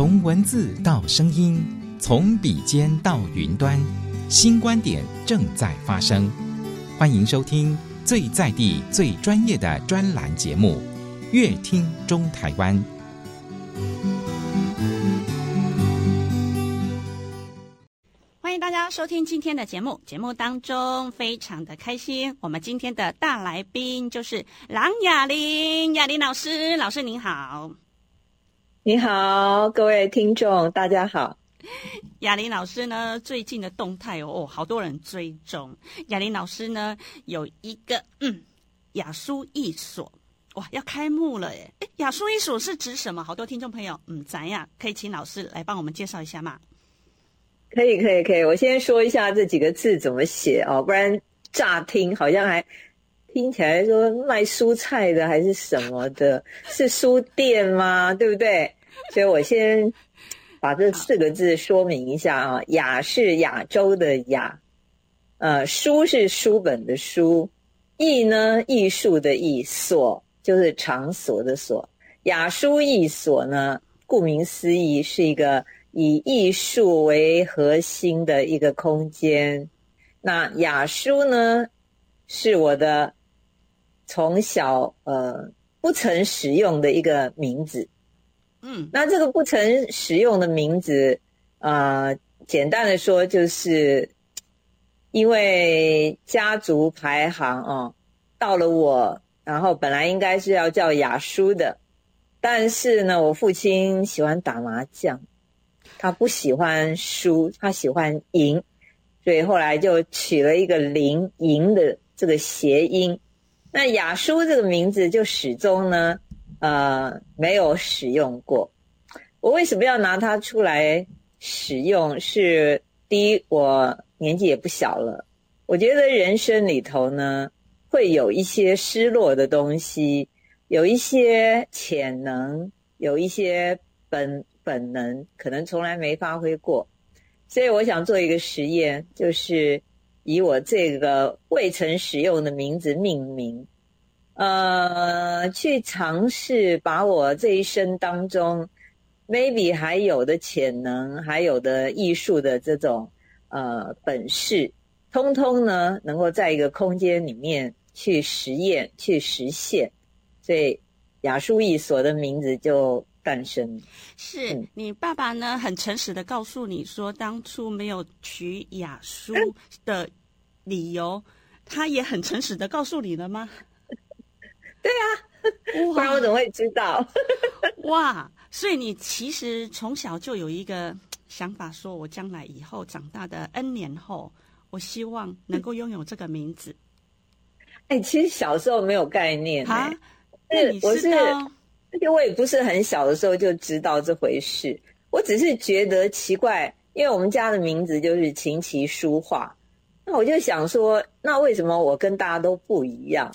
从文字到声音，从笔尖到云端，新观点正在发生。欢迎收听最在地、最专业的专栏节目《乐听中台湾》。欢迎大家收听今天的节目。节目当中非常的开心，我们今天的大来宾就是郎雅铃，雅铃老师，老师您好。你好，各位听众，大家好。雅玲老师呢，最近的动态哦，哦，好多人追踪。雅玲老师呢，有一个嗯雅书艺所，哇，要开幕了耶！诶，雅书艺所是指什么？好多听众朋友嗯，咱呀，可以请老师来帮我们介绍一下吗？可以，可以，可以。我先说一下这几个字怎么写哦，不然乍听好像还。听起来说卖蔬菜的还是什么的，是书店吗？对不对？所以我先把这四个字说明一下啊。雅是亚洲的雅，呃，书是书本的书，艺呢艺术的艺，所就是场所的所。雅书艺所呢，顾名思义是一个以艺术为核心的一个空间。那雅书呢，是我的。从小呃不曾使用的一个名字，嗯，那这个不曾使用的名字，呃，简单的说就是，因为家族排行哦，到了我，然后本来应该是要叫雅书的，但是呢，我父亲喜欢打麻将，他不喜欢输，他喜欢赢，所以后来就取了一个铃赢的这个谐音。那雅书这个名字就始终呢，呃，没有使用过。我为什么要拿它出来使用？是第一，我年纪也不小了。我觉得人生里头呢，会有一些失落的东西，有一些潜能，有一些本本能，可能从来没发挥过。所以我想做一个实验，就是。以我这个未曾使用的名字命名，呃，去尝试把我这一生当中 maybe 还有的潜能，还有的艺术的这种呃本事，通通呢能够在一个空间里面去实验、去实现，所以雅书艺所的名字就诞生。是、嗯、你爸爸呢很诚实的告诉你说，当初没有娶雅书的理由，他也很诚实的告诉你了吗？对啊，不然我怎么会知道？哇！所以你其实从小就有一个想法，说我将来以后长大的 N 年后，我希望能够拥有这个名字。哎、欸，其实小时候没有概念啊。是，我是，而且我也不是很小的时候就知道这回事。我只是觉得奇怪，因为我们家的名字就是琴棋书画。那我就想说，那为什么我跟大家都不一样？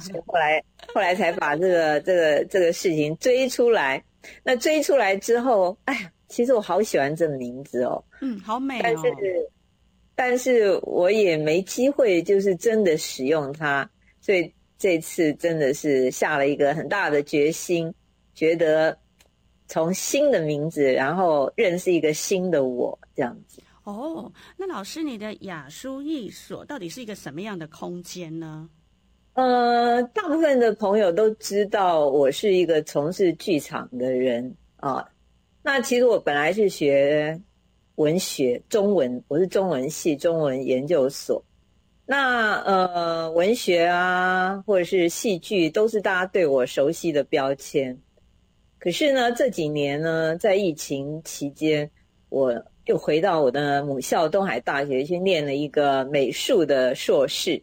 所以后来后来才把这个这个这个事情追出来。那追出来之后，哎呀，其实我好喜欢这名字哦。嗯，好美哦。但是，但是我也没机会，就是真的使用它。所以这次真的是下了一个很大的决心，觉得从新的名字，然后认识一个新的我，这样子。哦，那老师，你的雅书艺所到底是一个什么样的空间呢？呃，大部分的朋友都知道我是一个从事剧场的人啊。那其实我本来是学文学，中文，我是中文系中文研究所。那呃，文学啊，或者是戏剧，都是大家对我熟悉的标签。可是呢，这几年呢，在疫情期间，我。又回到我的母校东海大学去念了一个美术的硕士，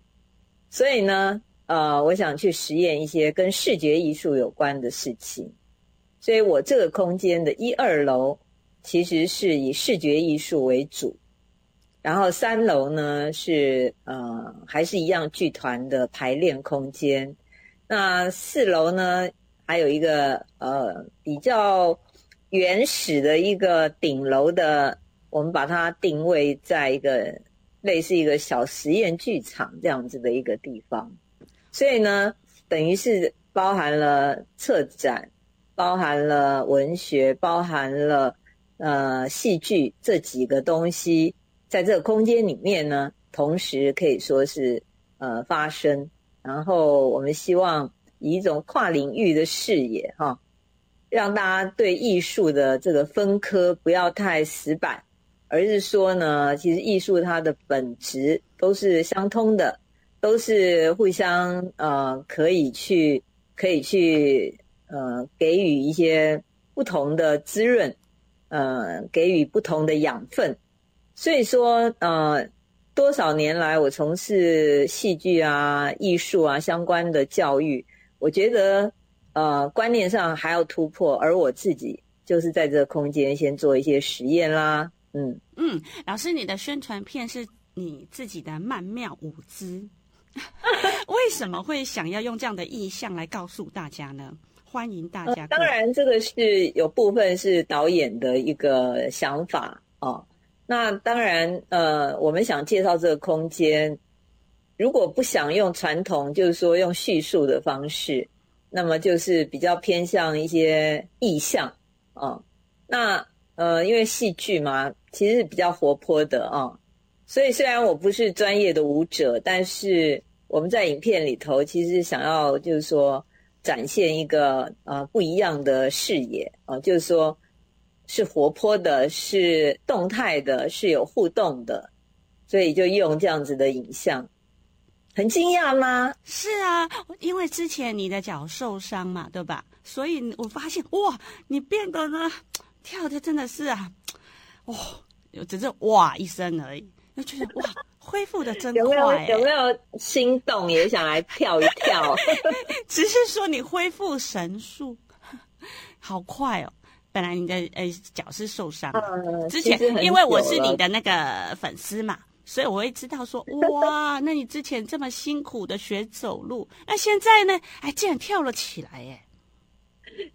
所以呢，呃，我想去实验一些跟视觉艺术有关的事情。所以我这个空间的一二楼其实是以视觉艺术为主，然后三楼呢是呃还是一样剧团的排练空间，那四楼呢还有一个呃比较原始的一个顶楼的。我们把它定位在一个类似一个小实验剧场这样子的一个地方，所以呢，等于是包含了策展，包含了文学，包含了呃戏剧这几个东西在这个空间里面呢，同时可以说是呃发生。然后我们希望以一种跨领域的视野哈，让大家对艺术的这个分科不要太死板，而是说呢，其实艺术它的本质都是相通的，都是互相呃可以去可以去呃给予一些不同的滋润，呃给予不同的养分，所以说呃。多少年来，我从事戏剧啊、艺术啊相关的教育，我觉得呃观念上还要突破，而我自己就是在这个空间先做一些实验啦。嗯嗯，老师，你的宣传片是你自己的曼妙舞姿，为什么会想要用这样的意象来告诉大家呢？欢迎大家、呃。当然，这个是有部分是导演的一个想法哦。那当然，呃，我们想介绍这个空间，如果不想用传统，就是说用叙述的方式，那么就是比较偏向一些意象啊、哦。那呃，因为戏剧嘛，其实是比较活泼的啊、所以虽然我不是专业的舞者，但是我们在影片里头其实想要就是说展现一个呃不一样的视野啊、就是说。是活泼的，是动态的，是有互动的，所以就用这样子的影像。很惊讶吗？是啊，因为之前你的脚受伤嘛，对吧？所以我发现哇，你变得呢，跳的真的是啊，哇哦，只是哇一声而已，就觉得哇，恢复的真快。有没有有没有心动，也想来跳一跳？只是说你恢复神速，好快哦。本来你的呃脚是受伤，嗯、之前因为我是你的那个粉丝嘛，所以我会知道说 哇，那你之前这么辛苦的学走路，那现在呢，哎，竟然跳了起来耶！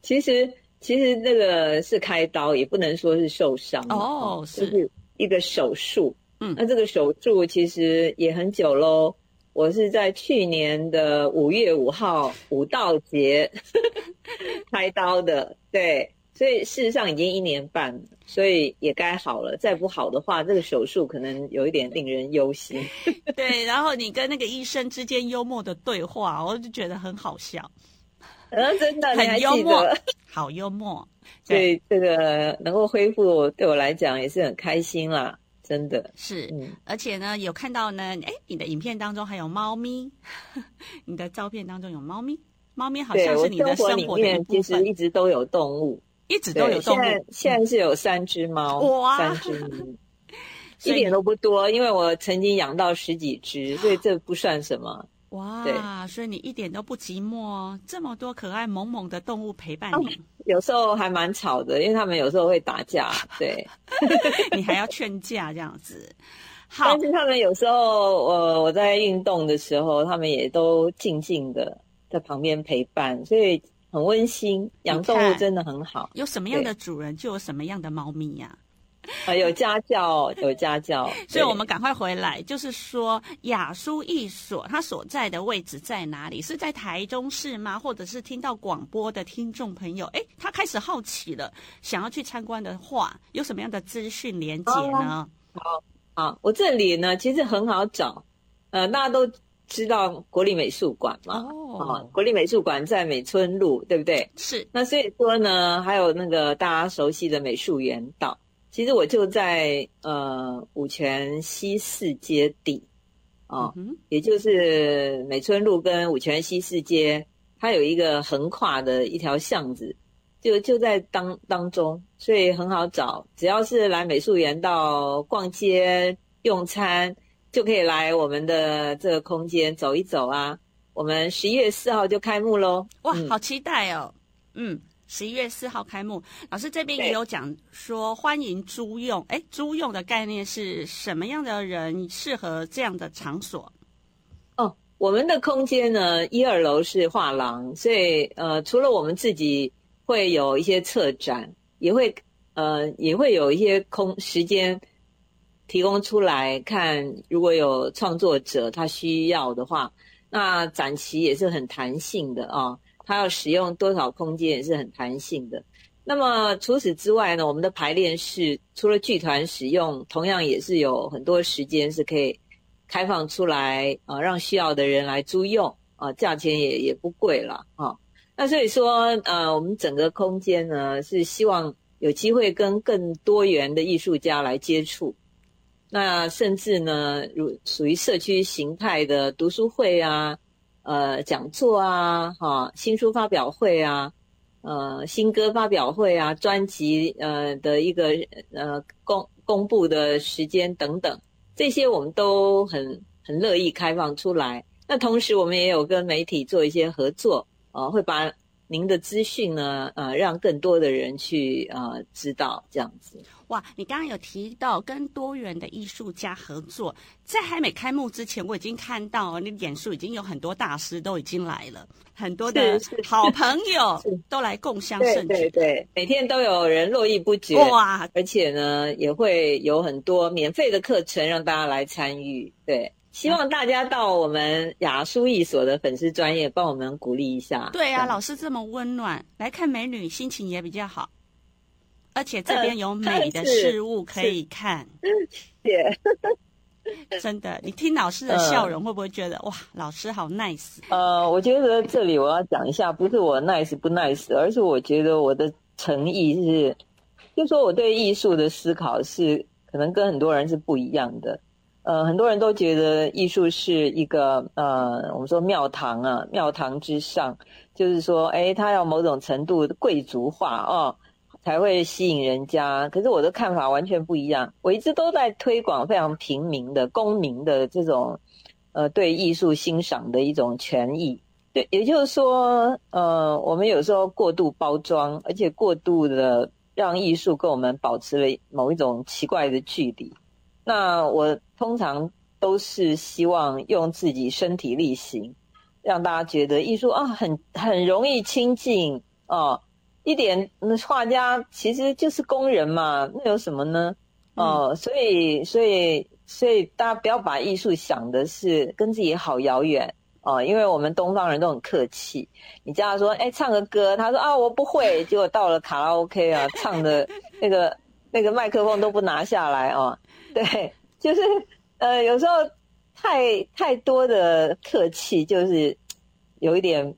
其实其实那个是开刀，也不能说是受伤哦，是，就是一个手术。嗯，那这个手术其实也很久喽，我是在去年的五月五号五道节 开刀的，对。所以事实上已经一年半了，所以也该好了。再不好的话，这个手术可能有一点令人忧心。对，然后你跟那个医生之间幽默的对话，我就觉得很好笑。嗯，真的，很幽默，好幽默。所以这个能够恢复，对我来讲也是很开心啦，真的是。嗯，而且呢，有看到呢，哎，你的影片当中还有猫咪，你的照片当中有猫咪，猫咪好像是你的生活里面其实一直都有动物。一直都有动物。现在现在是有三只猫，哇三只猫，一点都不多，因为我曾经养到十几只，所以这不算什么。哇，所以你一点都不寂寞哦，这么多可爱萌萌的动物陪伴你。哦、有时候还蛮吵的，因为他们有时候会打架，对，你还要劝架这样子。好，但是他们有时候，呃我在运动的时候，他们也都静静的在旁边陪伴，所以。很温馨，养动物真的很好。有什么样的主人，就有什么样的猫咪呀、啊？有家教，有家教。所以我们赶快回来。就是说，雅书一所它所在的位置在哪里？是在台中市吗？或者是听到广播的听众朋友，哎，他开始好奇了，想要去参观的话，有什么样的资讯连结呢？好，好，我这里呢，其实很好找。呃，大家都。知道国立美术馆嘛？哦，啊，国立美术馆在美村路，对不对？是。那所以说呢，还有那个大家熟悉的美术园道，其实我就在呃五泉西四街底，啊，嗯、也就是美村路跟五泉西四街，它有一个横跨的一条巷子，就就在当当中，所以很好找。只要是来美术园到逛街、用餐。就可以来我们的这个空间走一走啊！我们十一月四号就开幕喽！哇，嗯、好期待哦！嗯，十一月四号开幕，老师这边也有讲说欢迎租用。哎，租用的概念是什么样的人适合这样的场所？哦，我们的空间呢，一二楼是画廊，所以呃，除了我们自己会有一些策展，也会呃也会有一些空时间。提供出来看，如果有创作者他需要的话，那展期也是很弹性的啊、哦。它要使用多少空间也是很弹性的。那么除此之外呢，我们的排练室除了剧团使用，同样也是有很多时间是可以开放出来啊，让需要的人来租用啊，价钱也也不贵了啊。那所以说，呃，我们整个空间呢是希望有机会跟更多元的艺术家来接触。那甚至呢，如属于社区形态的读书会啊，呃，讲座啊，哈，新书发表会啊，呃，新歌发表会啊，专辑呃的一个呃公公布的时间等等，这些我们都很很乐意开放出来。那同时，我们也有跟媒体做一些合作，呃，会把。您的资讯呢？呃，让更多的人去呃知道这样子。哇，你刚刚有提到跟多元的艺术家合作，在还没开幕之前，我已经看到你演出已经有很多大师都已经来了，很多的好朋友都来共襄盛举。对对对，每天都有人络绎不绝。哇，而且呢，也会有很多免费的课程让大家来参与。对。希望大家到我们雅书艺所的粉丝专业帮我们鼓励一下。对啊，老师这么温暖，来看美女心情也比较好，而且这边有美的事物可以看。谢谢。真的，你听老师的笑容，会不会觉得、呃、哇，老师好 nice？呃，我觉得这里我要讲一下，不是我 nice 不 nice，而是我觉得我的诚意是，就说我对艺术的思考是可能跟很多人是不一样的。呃，很多人都觉得艺术是一个呃，我们说庙堂啊，庙堂之上，就是说，诶，它要某种程度贵族化哦，才会吸引人家。可是我的看法完全不一样，我一直都在推广非常平民的、公民的这种呃对艺术欣赏的一种权益。对，也就是说，呃，我们有时候过度包装，而且过度的让艺术跟我们保持了某一种奇怪的距离。那我通常都是希望用自己身体力行，让大家觉得艺术啊很很容易亲近哦，一点那画家其实就是工人嘛，那有什么呢？哦，嗯、所以所以所以大家不要把艺术想的是跟自己好遥远。哦，因为我们东方人都很客气，你叫他说哎唱个歌，他说啊我不会，结果到了卡拉 OK 啊 唱的那个那个麦克风都不拿下来哦。对，就是呃，有时候太太多的客气，就是有一点，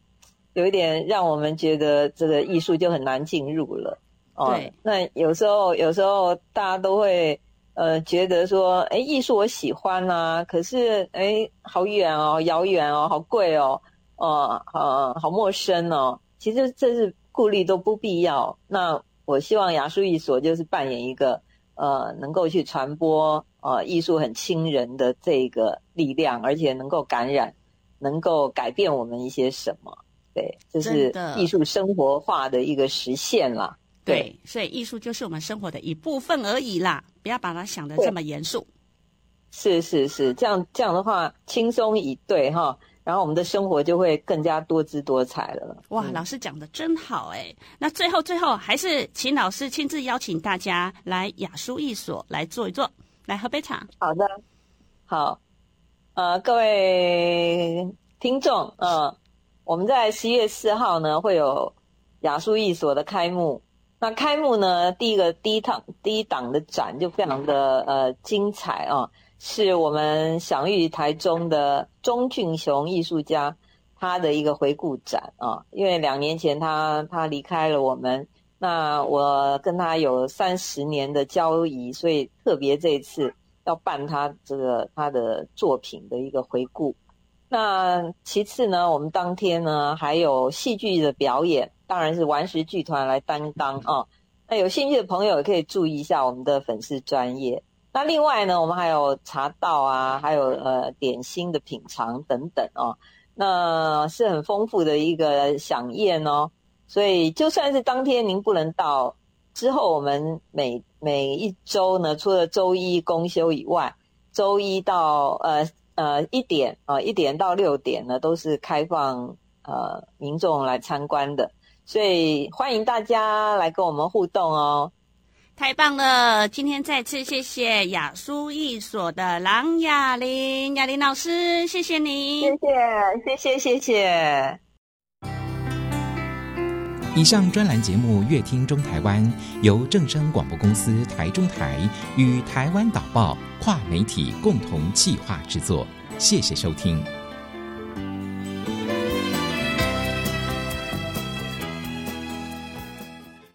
有一点让我们觉得这个艺术就很难进入了。哦，那有时候有时候大家都会呃觉得说，哎，艺术我喜欢啊，可是哎，好远哦，遥远哦，好贵哦，哦，好好陌生哦。其实这是顾虑都不必要。那我希望雅书艺所就是扮演一个。呃，能够去传播呃艺术很亲人的这个力量，而且能够感染，能够改变我们一些什么？对，这是艺术生活化的一个实现啦。对，对，所以艺术就是我们生活的一部分而已啦，不要把它想得这么严肃。是是是，这样这样的话轻松以对哈。然后我们的生活就会更加多姿多彩了。哇，老师讲的真好哎！那最后最后还是请老师亲自邀请大家来雅书艺所来坐一坐，来喝杯茶。好的，好，呃，各位听众，呃，我们在十一月四号呢会有雅书艺所的开幕。那开幕呢，第一个第一档第一档的展就非常的呃精彩啊。是我们享誉台中的钟俊雄艺术家，他的一个回顾展啊。因为两年前他他离开了我们，那我跟他有三十年的交谊，所以特别这一次要办他这个他的作品的一个回顾。那其次呢，我们当天呢还有戏剧的表演，当然是顽石剧团来担当啊。那有兴趣的朋友也可以注意一下我们的粉丝专业。那另外呢，我们还有茶道啊，还有呃点心的品尝等等哦，那是很丰富的一个饗宴哦。所以就算是当天您不能到，之后我们每每一周呢，除了周一公休以外，周一到呃呃一点啊、呃、一点到六点呢，都是开放呃民众来参观的，所以欢迎大家来跟我们互动哦。太棒了！今天再次谢谢雅书艺所的郎雅玲雅玲老师，谢谢你，谢谢谢谢谢谢。以上专栏节目《乐听中台湾》由正声广播公司台中台与台湾导报跨媒体共同企划制作，谢谢收听。